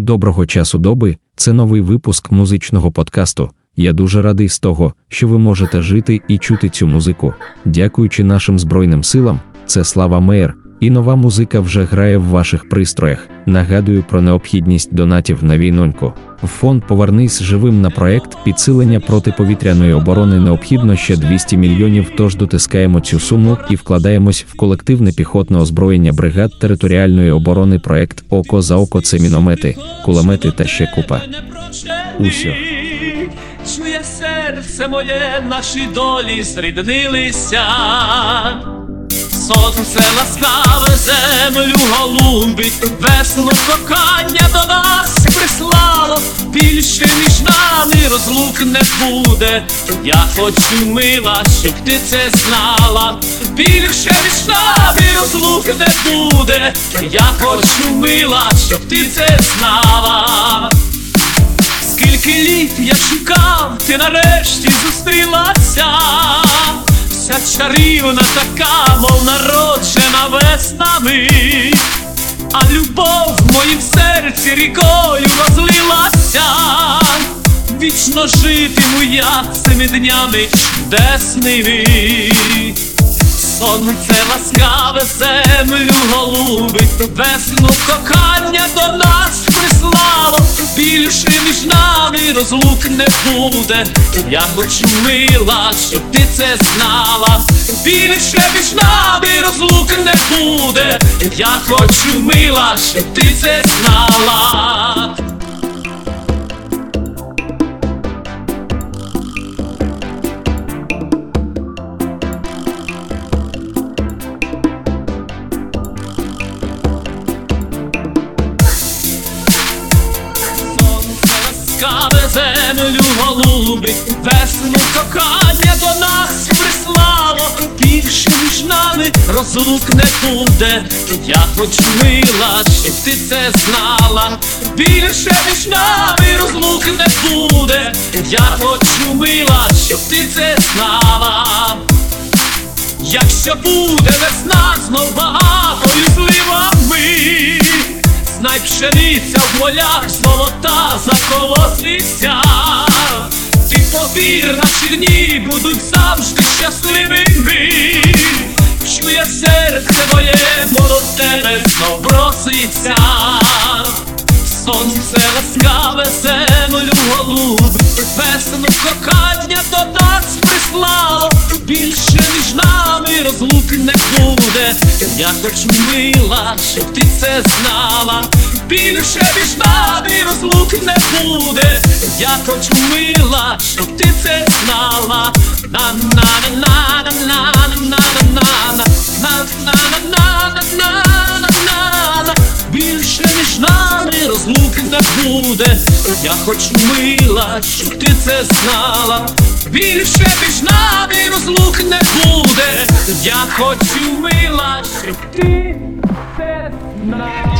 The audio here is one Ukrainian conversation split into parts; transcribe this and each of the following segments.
Доброго часу доби, це новий випуск музичного подкасту. Я дуже радий з того, що ви можете жити і чути цю музику. Дякуючи нашим Збройним силам, це Слава Мейер, і нова музика вже грає в ваших пристроях. Нагадую про необхідність донатів на війноньку. Фонд Повернись живим на проект підсилення протиповітряної оборони необхідно ще 200 мільйонів. Тож дотискаємо цю суму і вкладаємось в колективне піхотне озброєння бригад територіальної оборони. Проект Око за око це міномети, кулемети та ще купа. Усьо. Чує серце моє, наші долі зріднилися. Сонце ласкаве землю голубить, весну кохання до нас прислало, більше між нами розлук не буде. Я хочу мила, щоб ти це знала. Більше між нами розлук не буде. Я хочу мила, щоб ти це знала. Скільки літ я шукав, ти нарешті зустрілася, вся чарівна така, мов народжена веснами, а любов в моїм серці рікою розлилася, вічно житиму я цими днями чудесними. Сонце ласкаве землю голубить, весну кохання до нас прислало, більше між нами розлук не буде. Я хочу мила, щоб ти це знала. Більше між нами розлук не буде. Я хочу мила, щоб ти це знала. Голубить, весну кохання до нас прислало, більше між нами розлук не буде. Я хочу мила, щоб ти це знала. Більше між нами розлук не буде. Я хочу мила, щоб ти це знала. Якщо буде весна знов багатою зливами, знай пшениця в полях золота заколоситься. Ті, хто вір на сірні, будуть завжди щасливими. Чує серце моє, молоде, знов проситься. Сонце ласкаве землю голубить, весну кохання до нас прислало, більше між нами розлук не буде. Я хочу мила, щоб ти це знала. Більше між нами розлук не буде. Я хочу мила, щоб ти це знала. на на на на на на на на на на на на не буде. Я хочу мила, щоб ти це знала. Більше між нами розлук не буде. Я хочу мила, щоб ти це знала.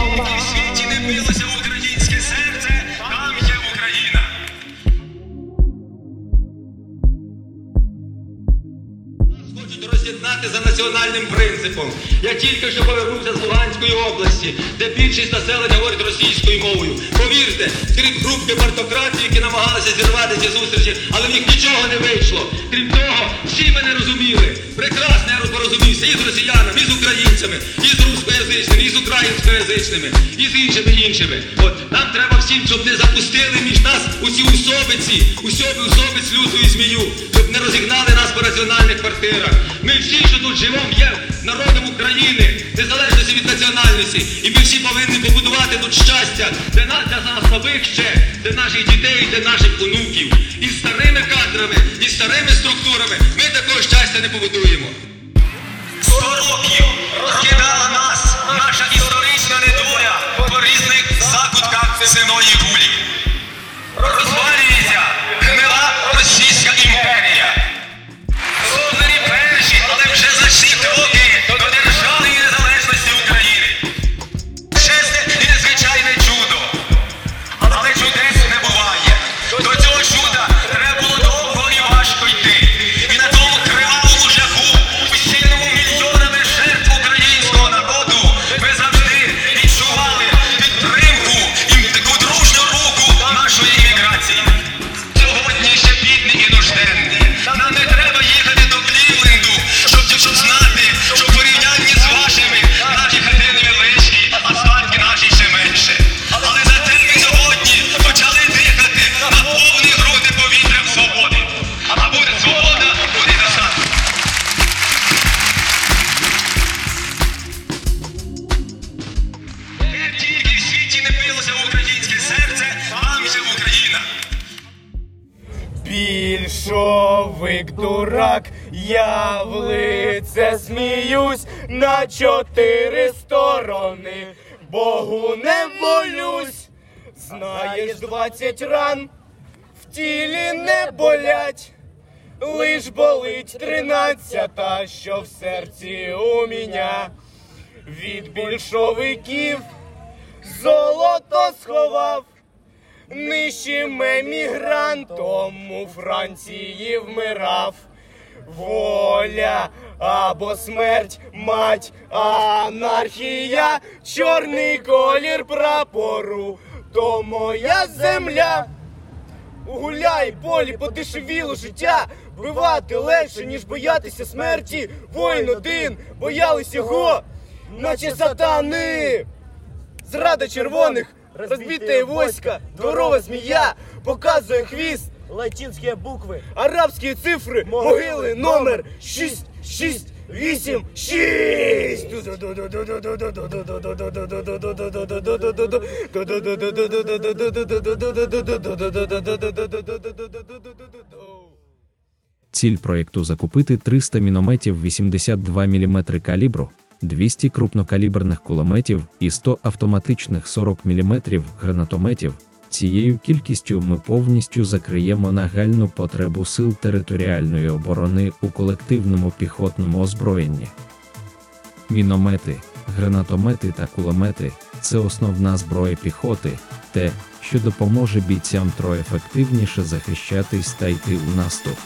Хочуть роз'єднати за національним принципом. Я тільки що повернувся з Луганської області, де більшість населення говорить російською мовою. Повірте, крім групки партократів, які намагалися зірвати ці зустрічі, але в них нічого не вийшло. Крім того, всі мене розуміли. Прекрасно я порозумівся і з росіянами, і з українцями, і з рускоязичними, і з українськоязичними, і з іншими іншими. От нам треба всім, щоб не запустили між нас усі усобиці, усьоби усобиць люту і змію, щоб не розігнали нас по раціональних квартирах. Ми всі, що тут живемо, є народом України, незалежності від національності. І ми всі повинні побудувати тут щастя для нас, для нас нових ще, для наших дітей, для наших онуків. І старими кадрами, і старими структурами ми такого щастя не побудуємо. Сто років розкидала нас наша історична недоля по різних закутках земної кулі. Більшовик дурак, я в лице сміюсь на чотири сторони, Богу не молюсь, знаєш, двадцять ран в тілі не болять. Лиш болить тринадцята, що в серці у мене. Від більшовиків золото сховав, нижчим емігрантом у Франції вмирав. Воля або смерть, мать, анархія, чорний колір прапору, то моя земля. Гуляй, полі, подешевіло життя, вбивати легше, ніж боятися смерті. Воїн один, боялись його, наче сатани. Зрада червоних, розбите войска, дворова змія, показує хвіст, Латинские буквы. арабські цифри, могили, номер 6, 6, 8, 6. Ціль проєкту закупити 300 мінометів 82 мм калібру, 200 крупнокаліберних кулеметів і 100 автоматичних 40 мм гранатометів. Цією кількістю ми повністю закриємо нагальну потребу сил територіальної оборони у колективному піхотному озброєнні. Міномети, гранатомети та кулемети це основна зброя піхоти, те, що допоможе бійцям троє ефективніше захищатись та йти у наступ.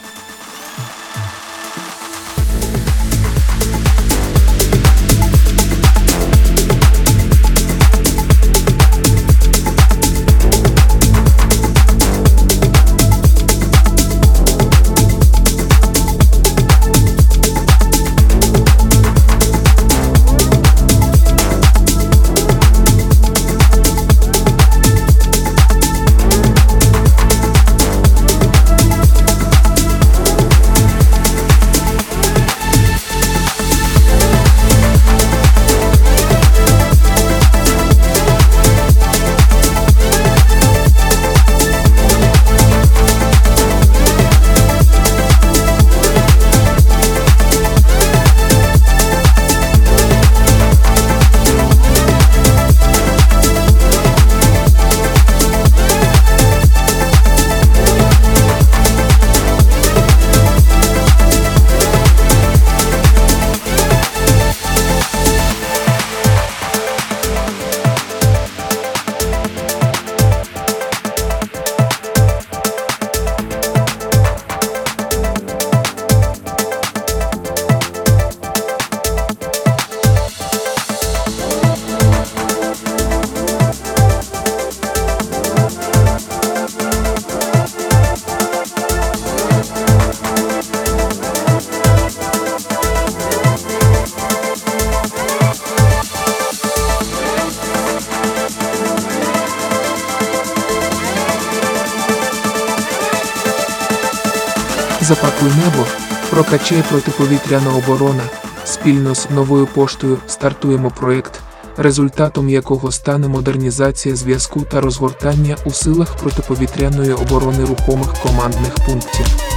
Прокачай протиповітряна оборона. Спільно з новою поштою стартуємо проект, результатом якого стане модернізація зв'язку та розгортання у силах протиповітряної оборони рухомих командних пунктів.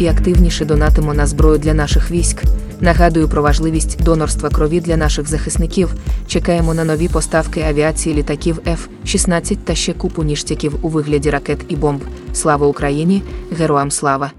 І активніше донатимо на зброю для наших військ. Нагадую про важливість донорства крові для наших захисників. Чекаємо на нові поставки авіації літаків F-16 та ще купу ніштяків у вигляді ракет і бомб. Слава Україні! Героям слава!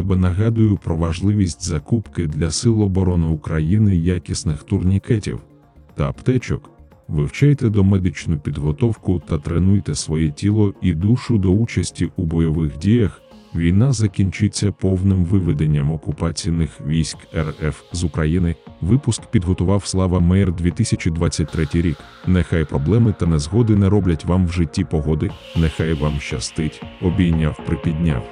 Себе нагадую про важливість закупки для Сил оборони України якісних турнікетів та аптечок. Вивчайте домедичну підготовку та тренуйте своє тіло і душу до участі у бойових діях. Війна закінчиться повним виведенням окупаційних військ РФ з України. Випуск підготував Слава Мейер 2023 рік. Нехай проблеми та незгоди не роблять вам в житті погоди. Нехай вам щастить. Обійняв, припідняв.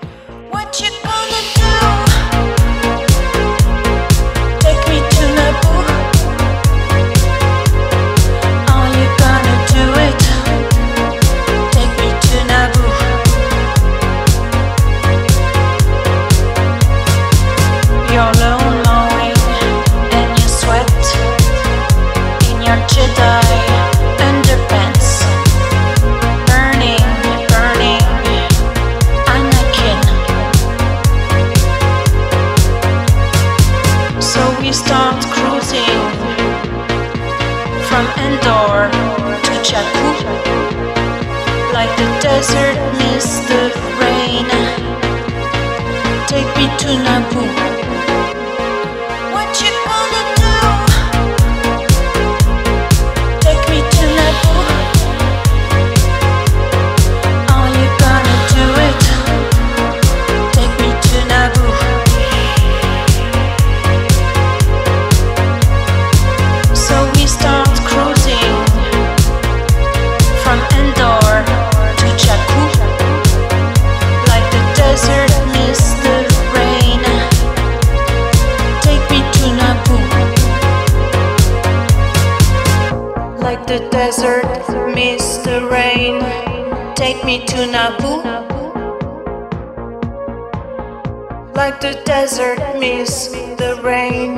Mist the rain.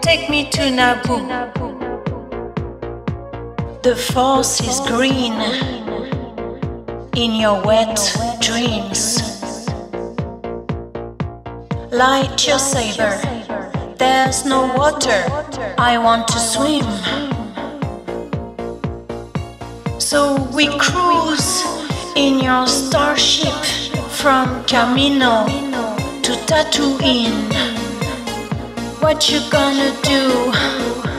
Take me to Naboo. The force is green in your wet dreams. Light your saber. There's no water. I want to swim. So we cruise in your starship from Camino to tattoo in. What you gonna do?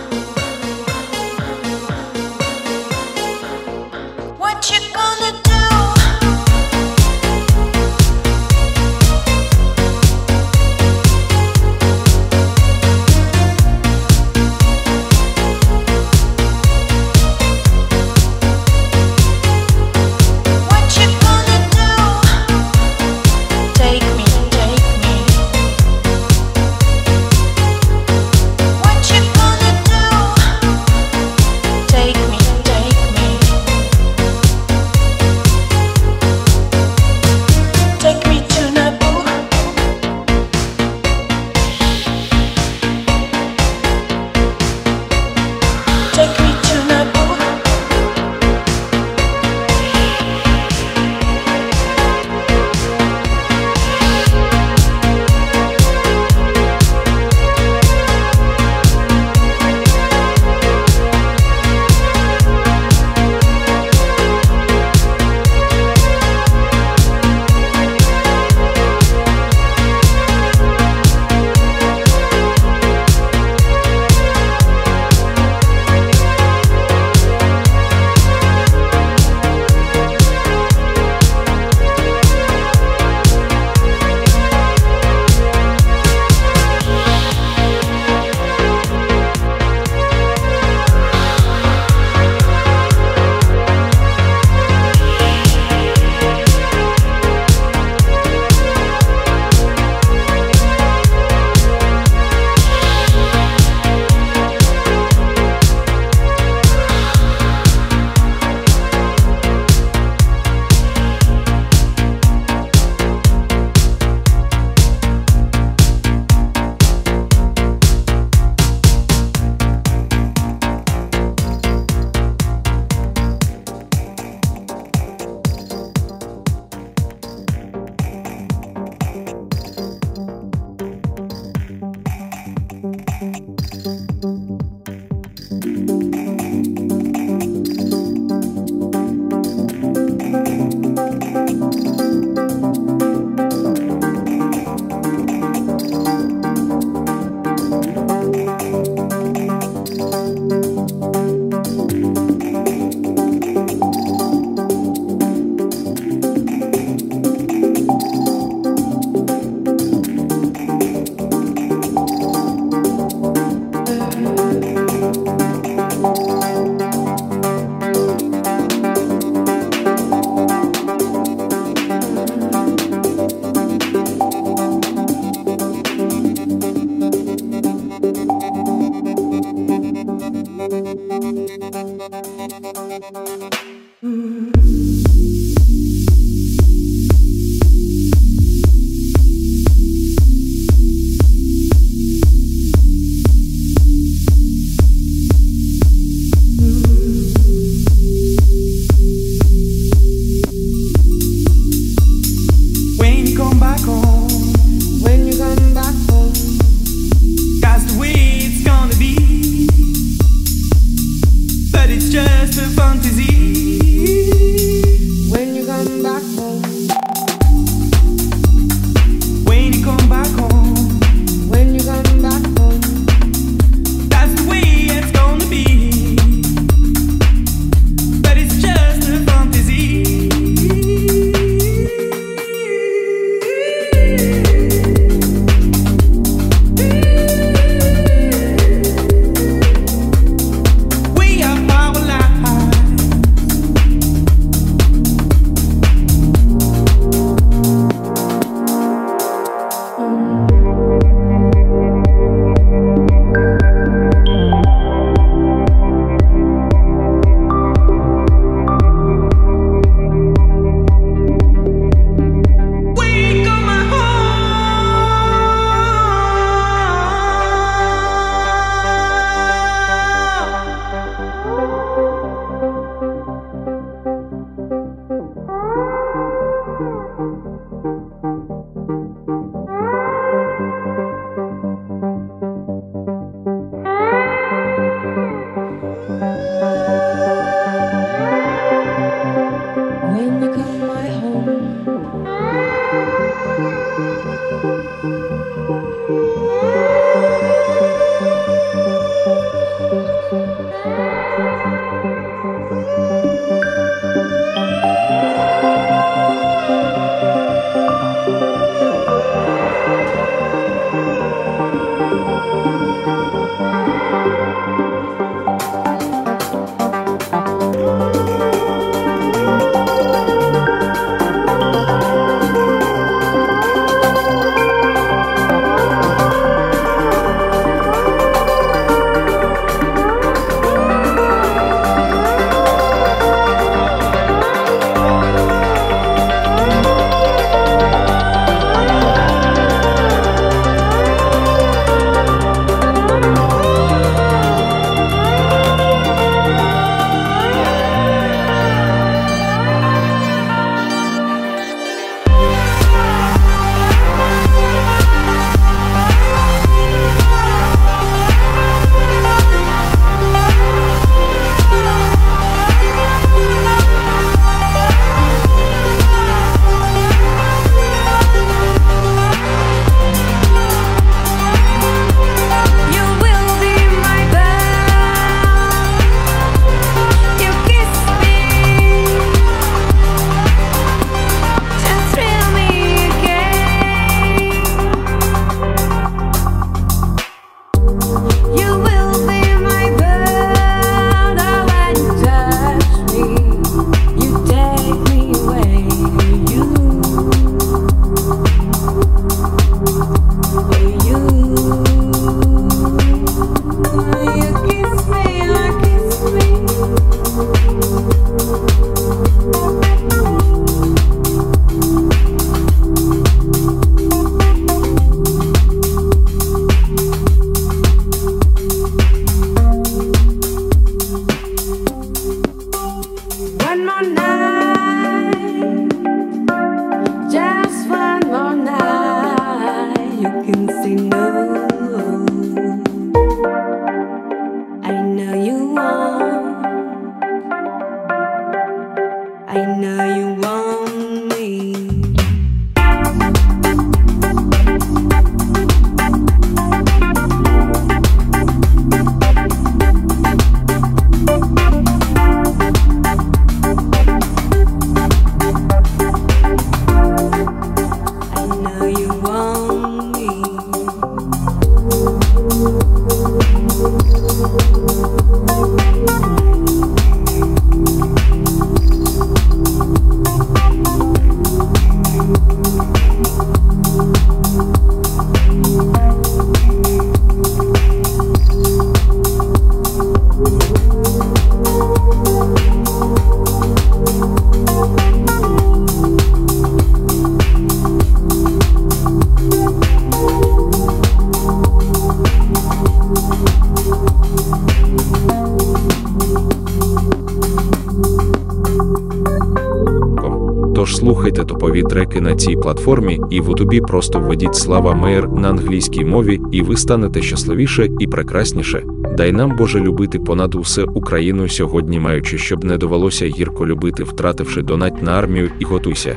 Цій платформі, і в Ютубі просто введіть слава Мейер на англійській мові, і ви станете щасливіше і прекрасніше. Дай нам Боже любити понад усе Україну сьогодні, маючи, щоб не довелося гірко любити, втративши донать на армію і готуйся.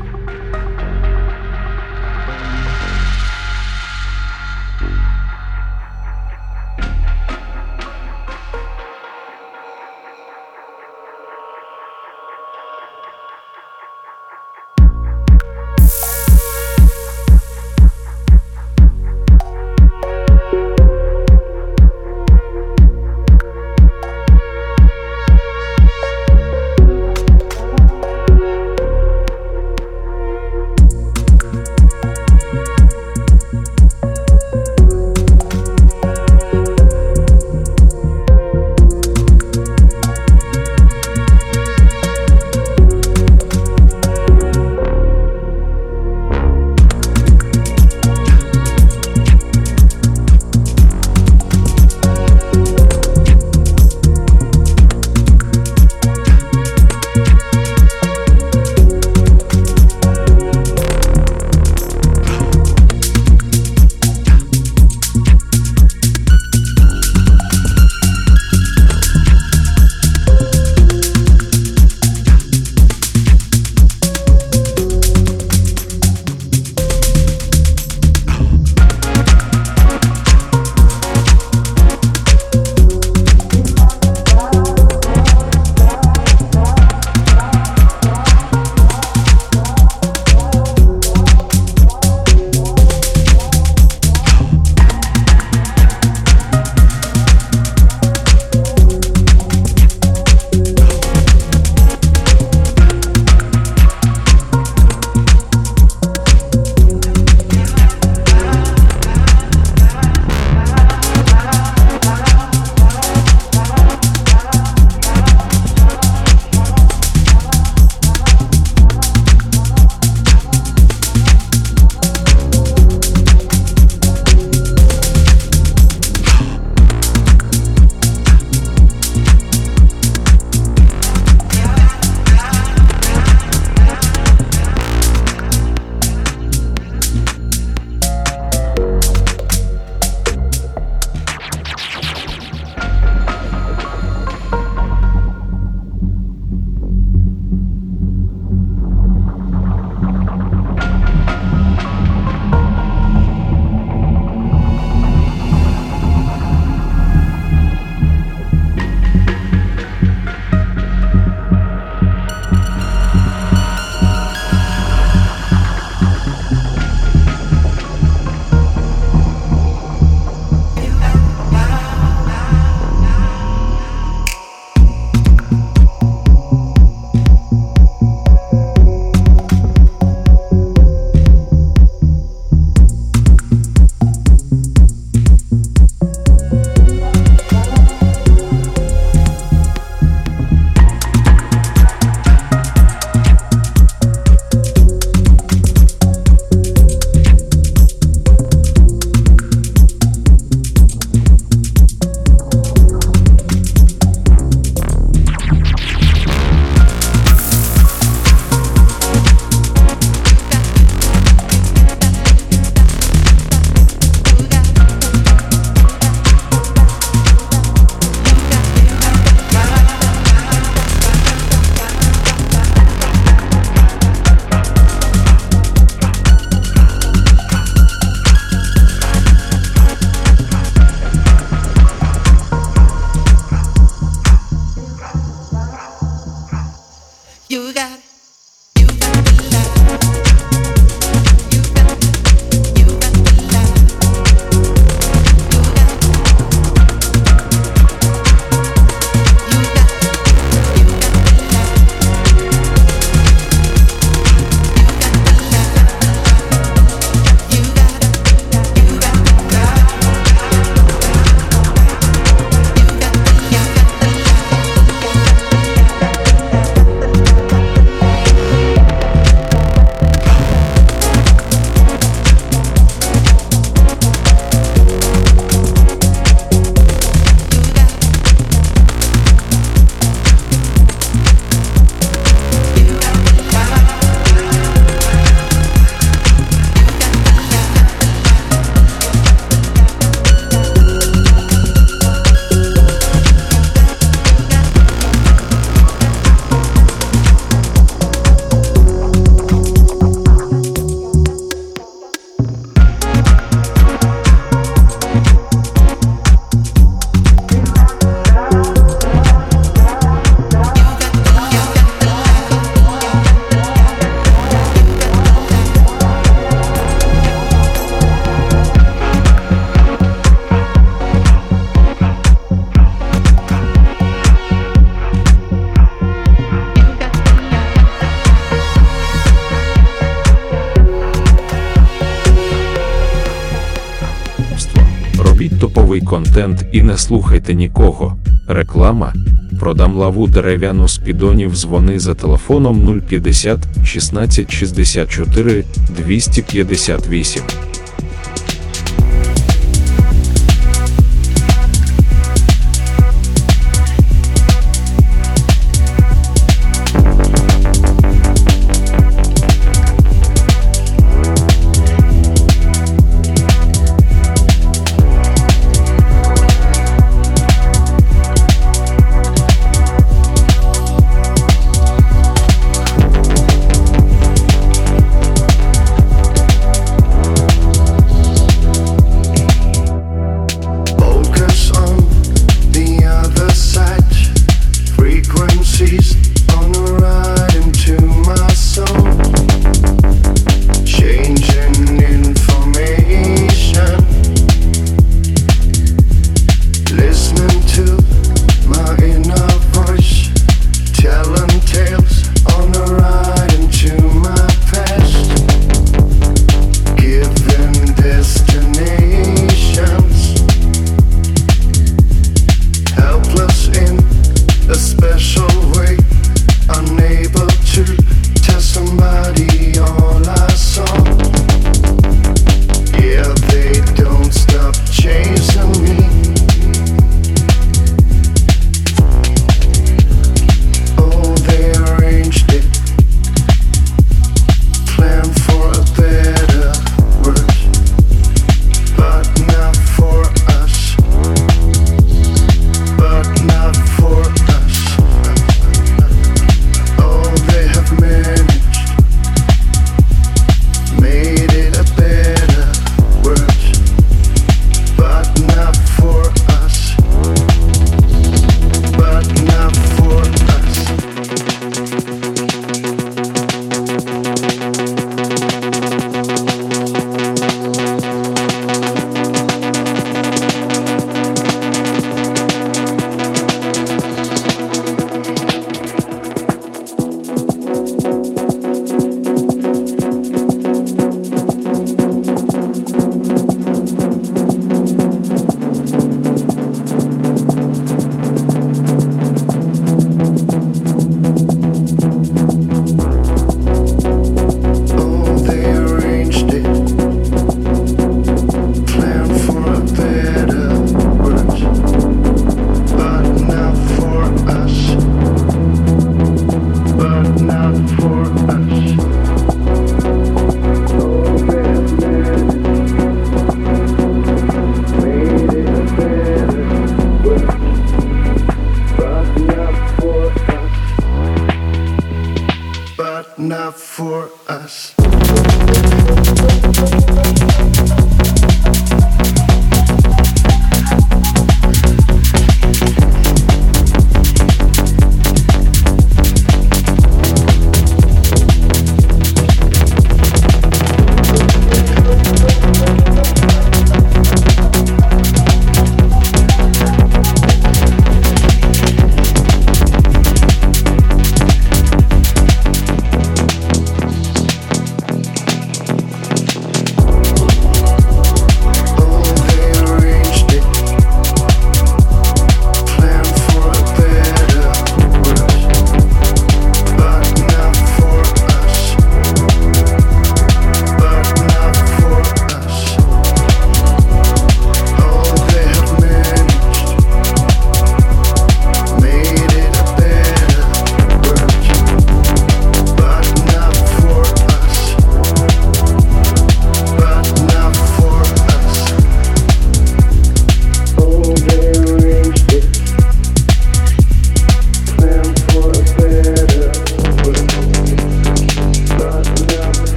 Контент і не слухайте нікого. Реклама. Продам лаву дерев'яну з підонів. Дзвони за телефоном 050 16 64 258.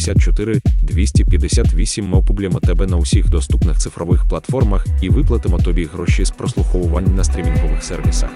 254 258 Ми опублімо тебе на усіх доступних цифрових платформах і виплатимо тобі гроші з прослуховувань на стрімінгових сервісах.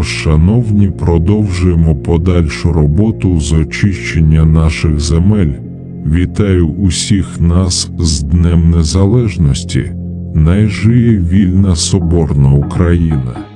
Тож, шановні, продовжуємо подальшу роботу з очищення наших земель. Вітаю усіх нас з Днем Незалежності. Найжиє вільна Соборна Україна.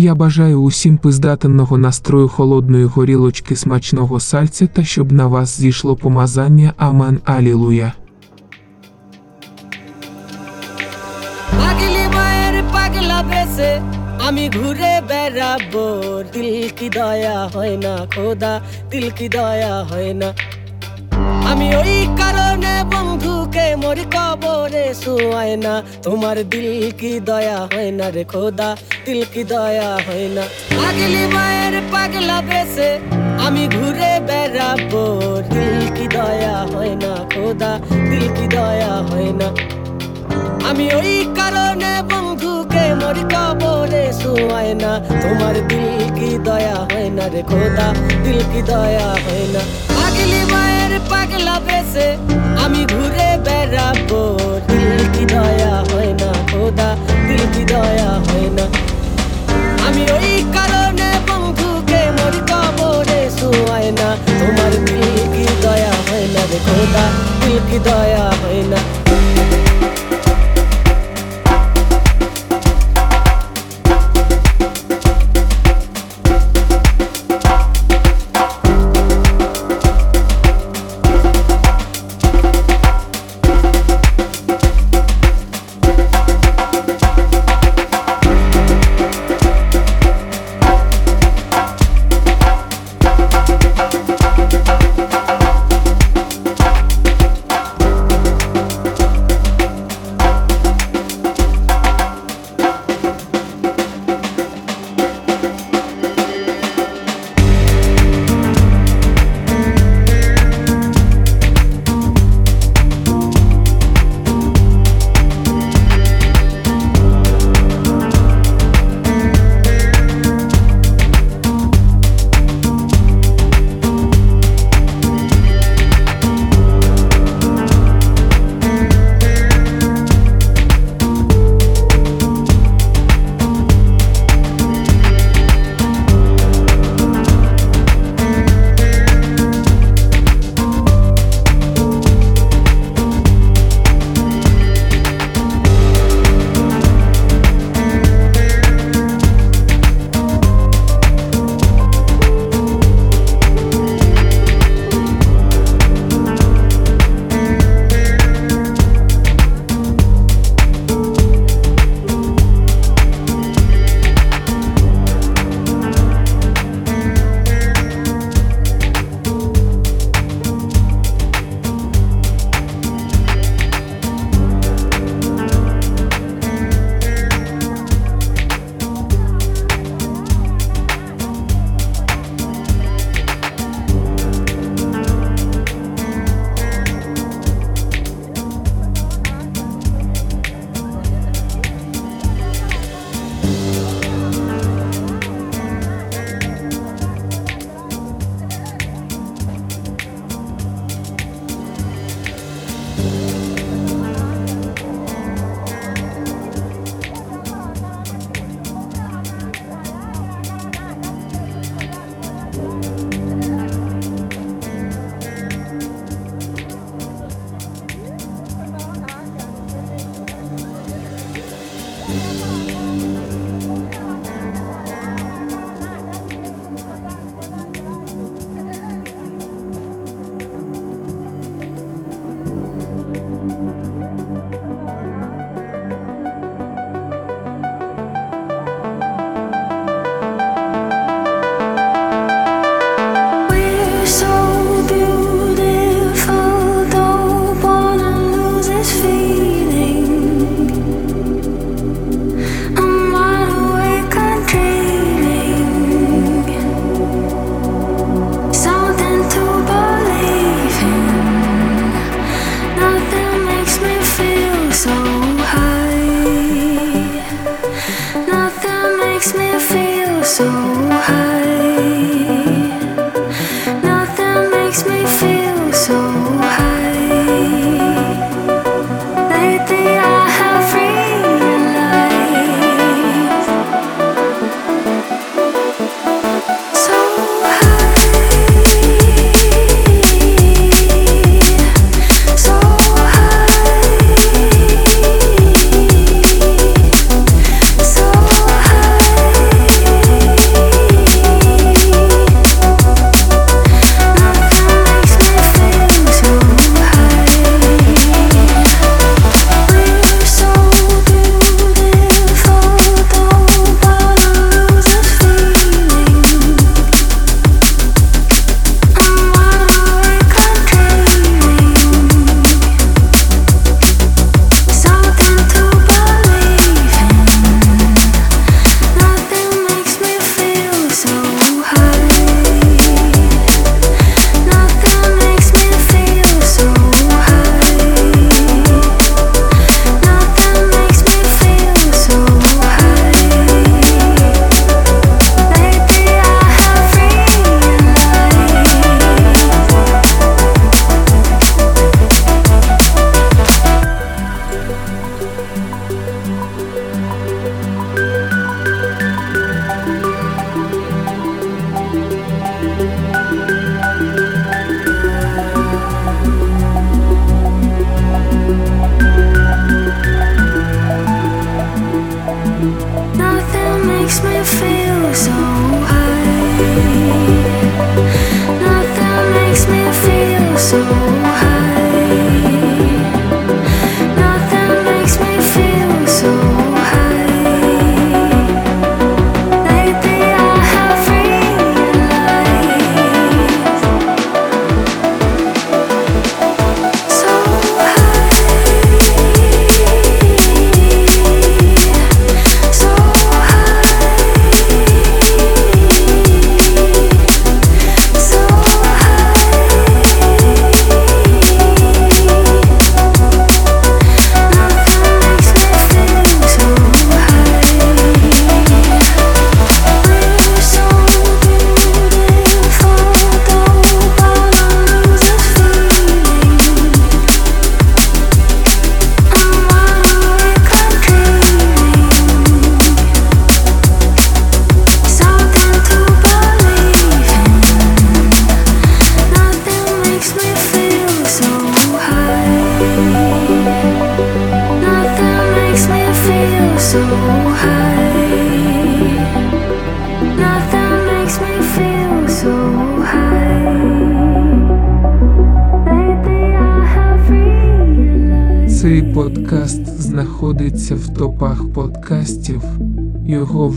Я бажаю усім пиздатенного настрою холодної горілочки смачного сальця та щоб на вас зійшло помазання Амен Алілуя. পাগলি মায়ের পাগলা বেসে আমি ঘুরে বেড়াবো দিল কি দয়া হয় না খোদা দিল কি দয়া হয় না আমি ওই কারণে বন্ধুকে মরি কবরে শুয়ায় না। তোমার দিল কি দয়া হয় না রে খোদা, দিল কি দয়া হয় না। পাগলি মায়ের পাগলা বেসে আমি ঘুরে বেড়াবো। দিল কি দয়া হয় না খোদা, দিল কি দয়া হয় না। আমি ওই কারণে বন্ধুকে মরি কবরে শুয়ায় না। তোমার দিল কি দয়া হয় না রে খোদা, দিল কি দয়া হয় না। পাগলি পাগলা বেসে আমি ঘুরে বেড়াবো। দিল কি দয়া হয় না, খোদা, দিল কি দয়া হয় না। আমি ওই কারণে বন্ধুকে মরি কবরে শুয়ায় না। তোমার দিল কি দয়া হয় না রে খোদা, দিল কি দয়া হয় না।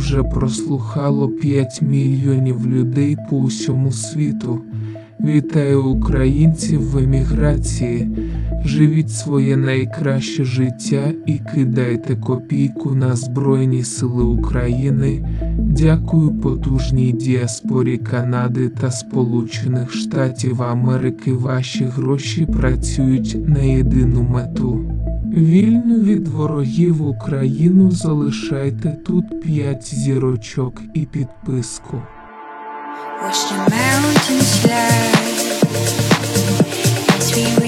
Вже прослухало 5 мільйонів людей по усьому світу. Вітаю українців в еміграції. Живіть своє найкраще життя і кидайте копійку на Збройні Сили України. Дякую потужній діаспорі Канади та Сполучених Штатів Америки. Ваші гроші працюють на єдину мету. Вільну від ворогів Україну залишайте тут п'ять зірочок і підписку. Watch the mountains we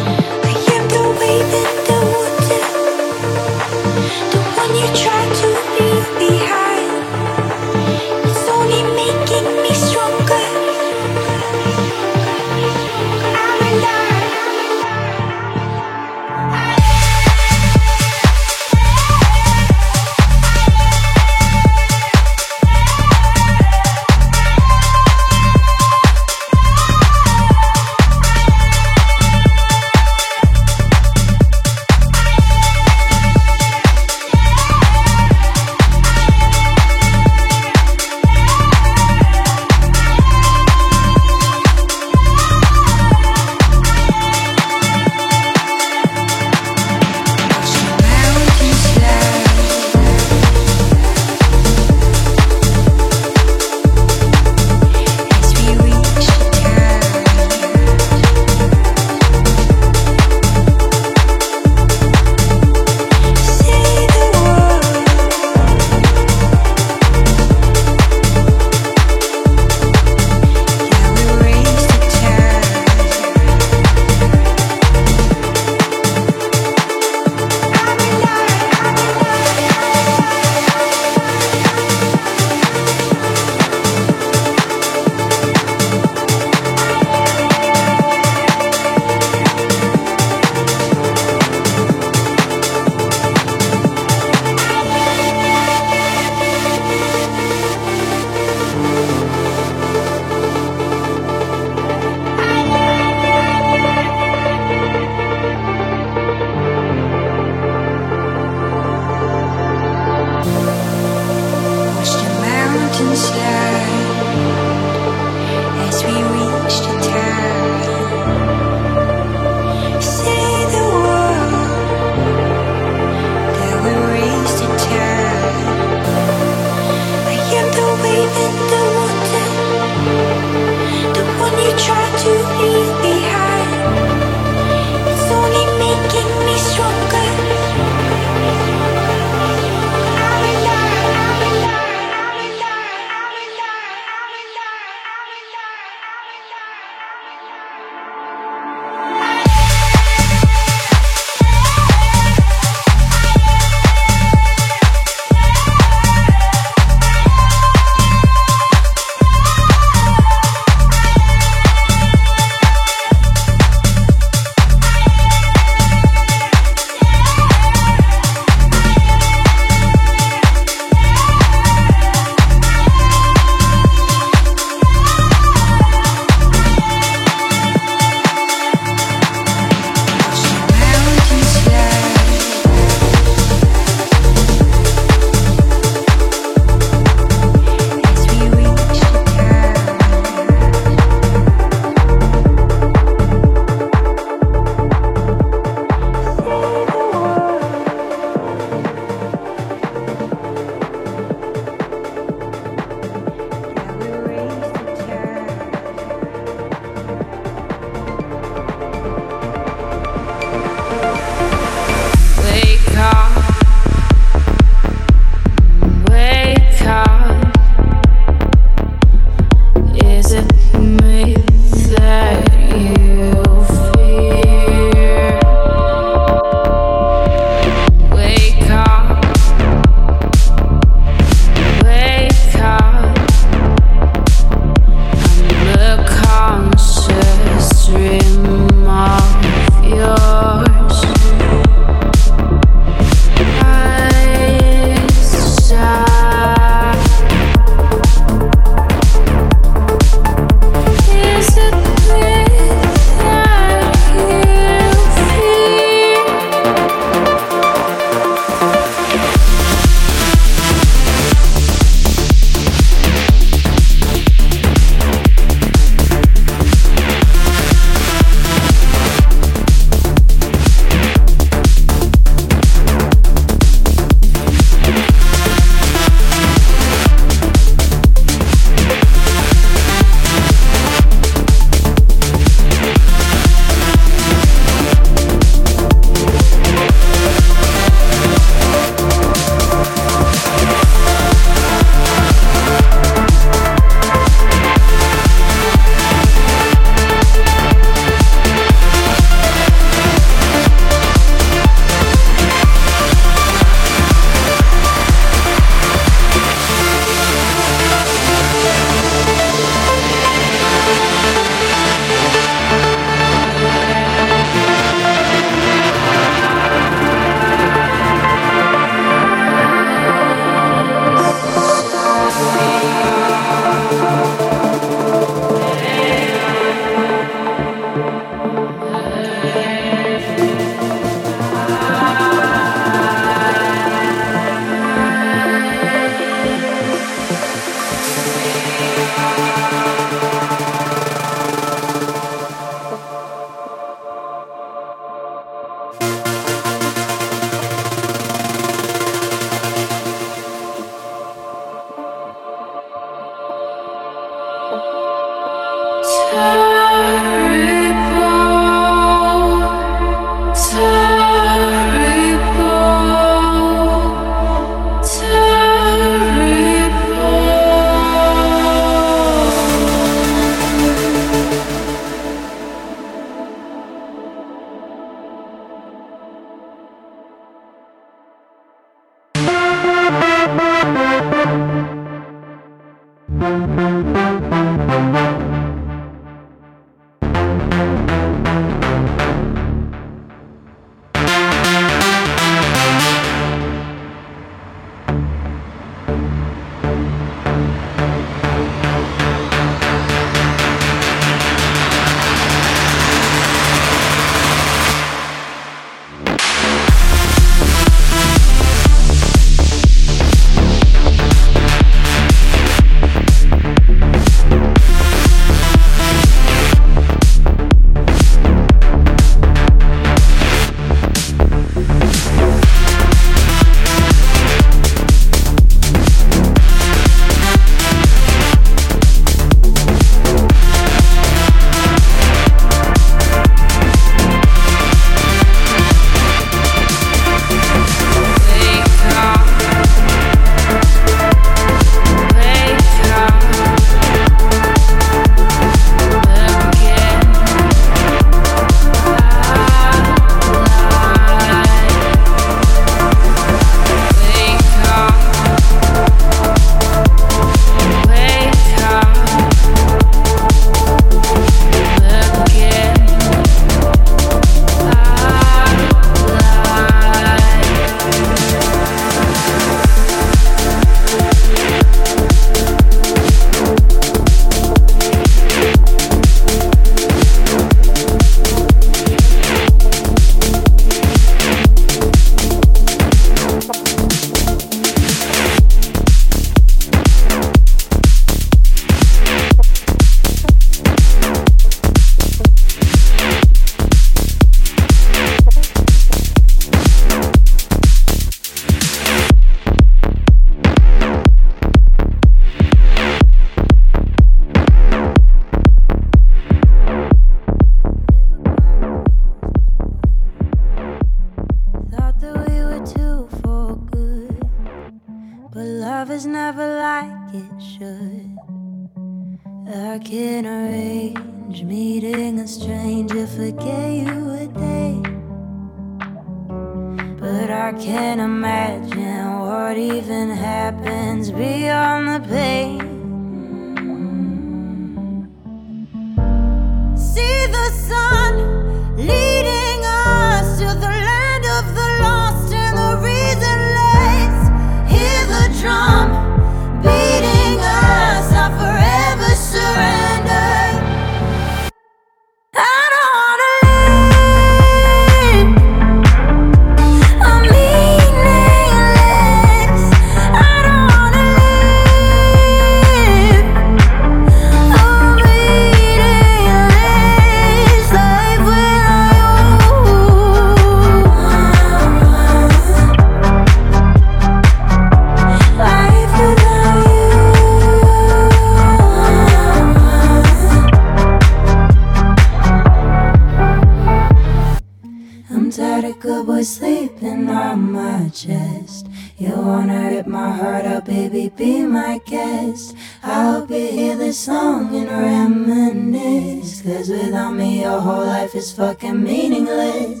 be my guest. I'll be here this long and reminisce. Cause without me, your whole life is fucking meaningless.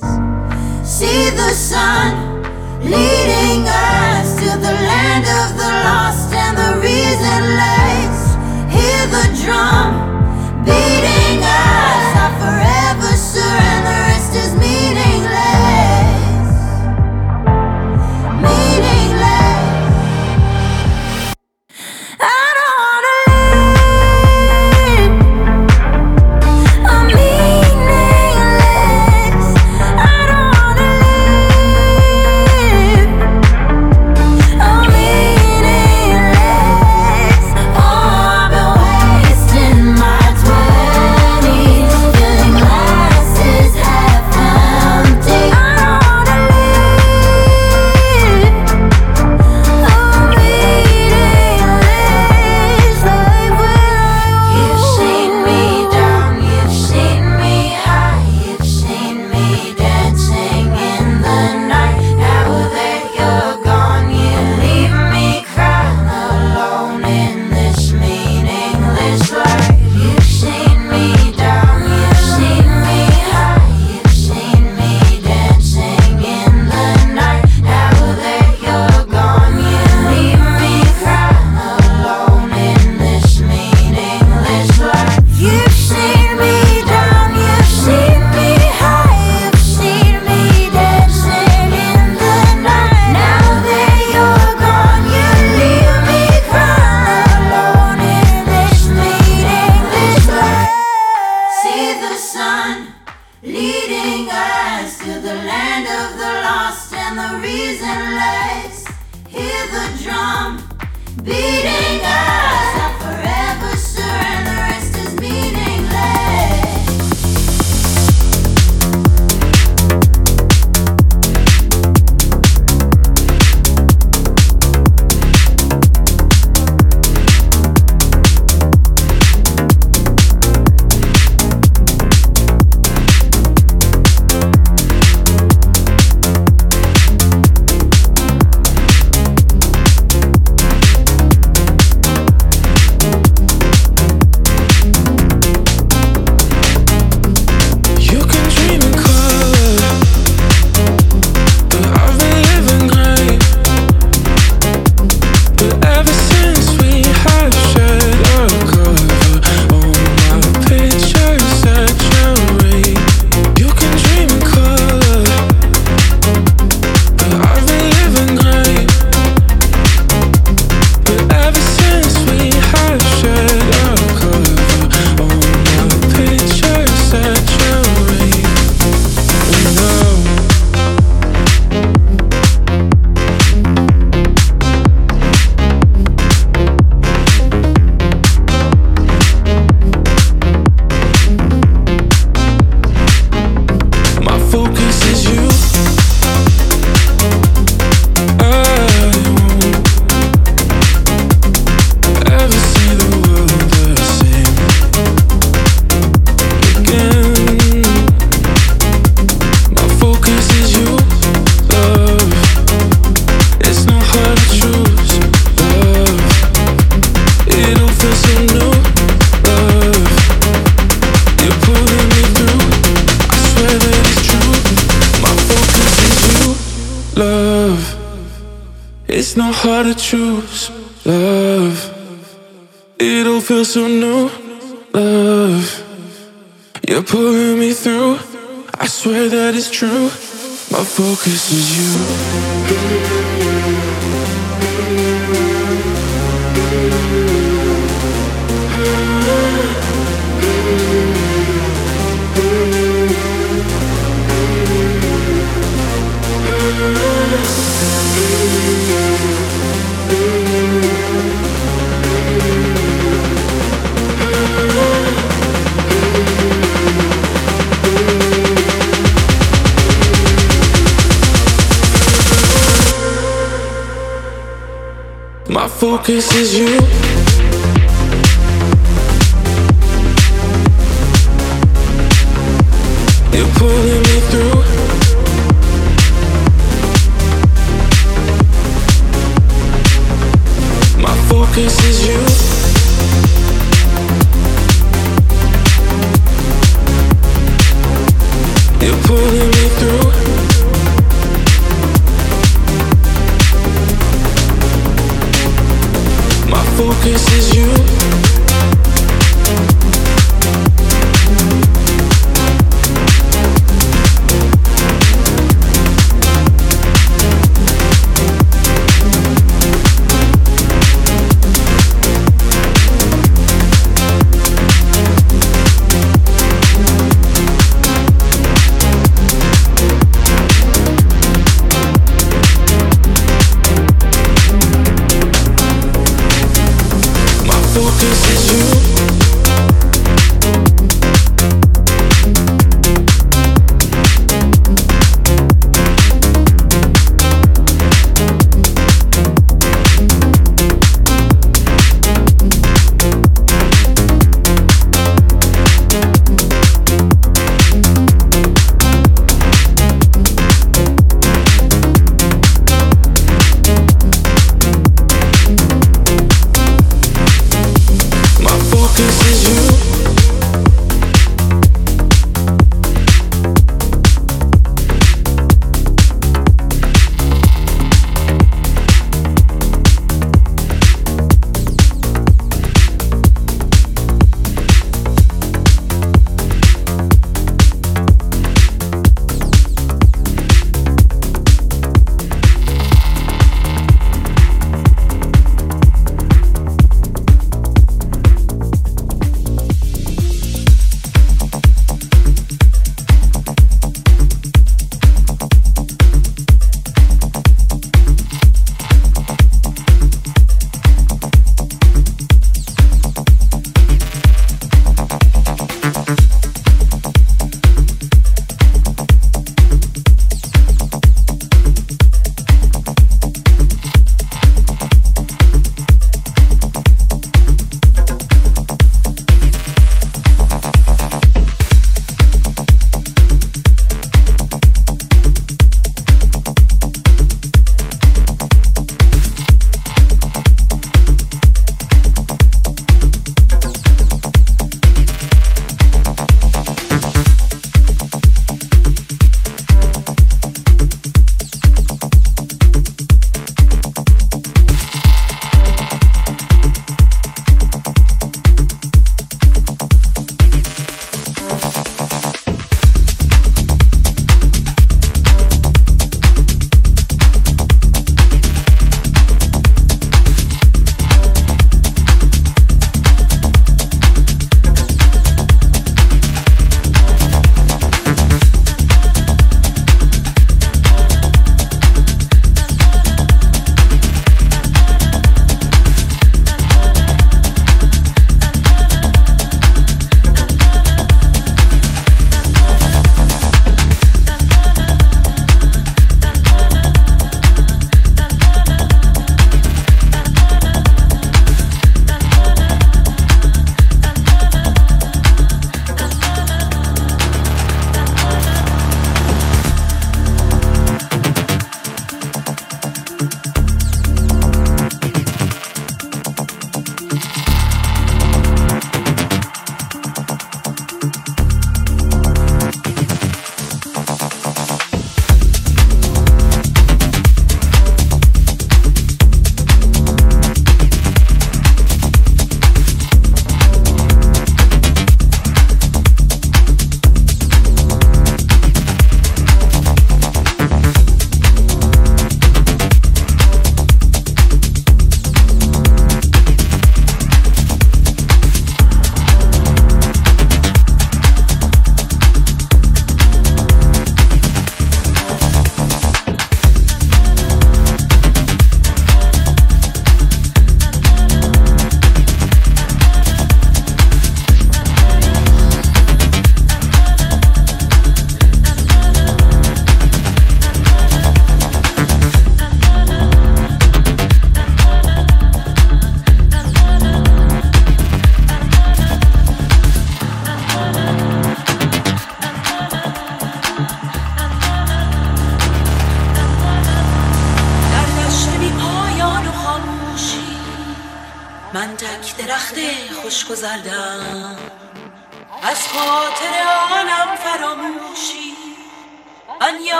See the sun leading us to the land of the lost and the reasonless. Hear the drum beating us. I forever surrender.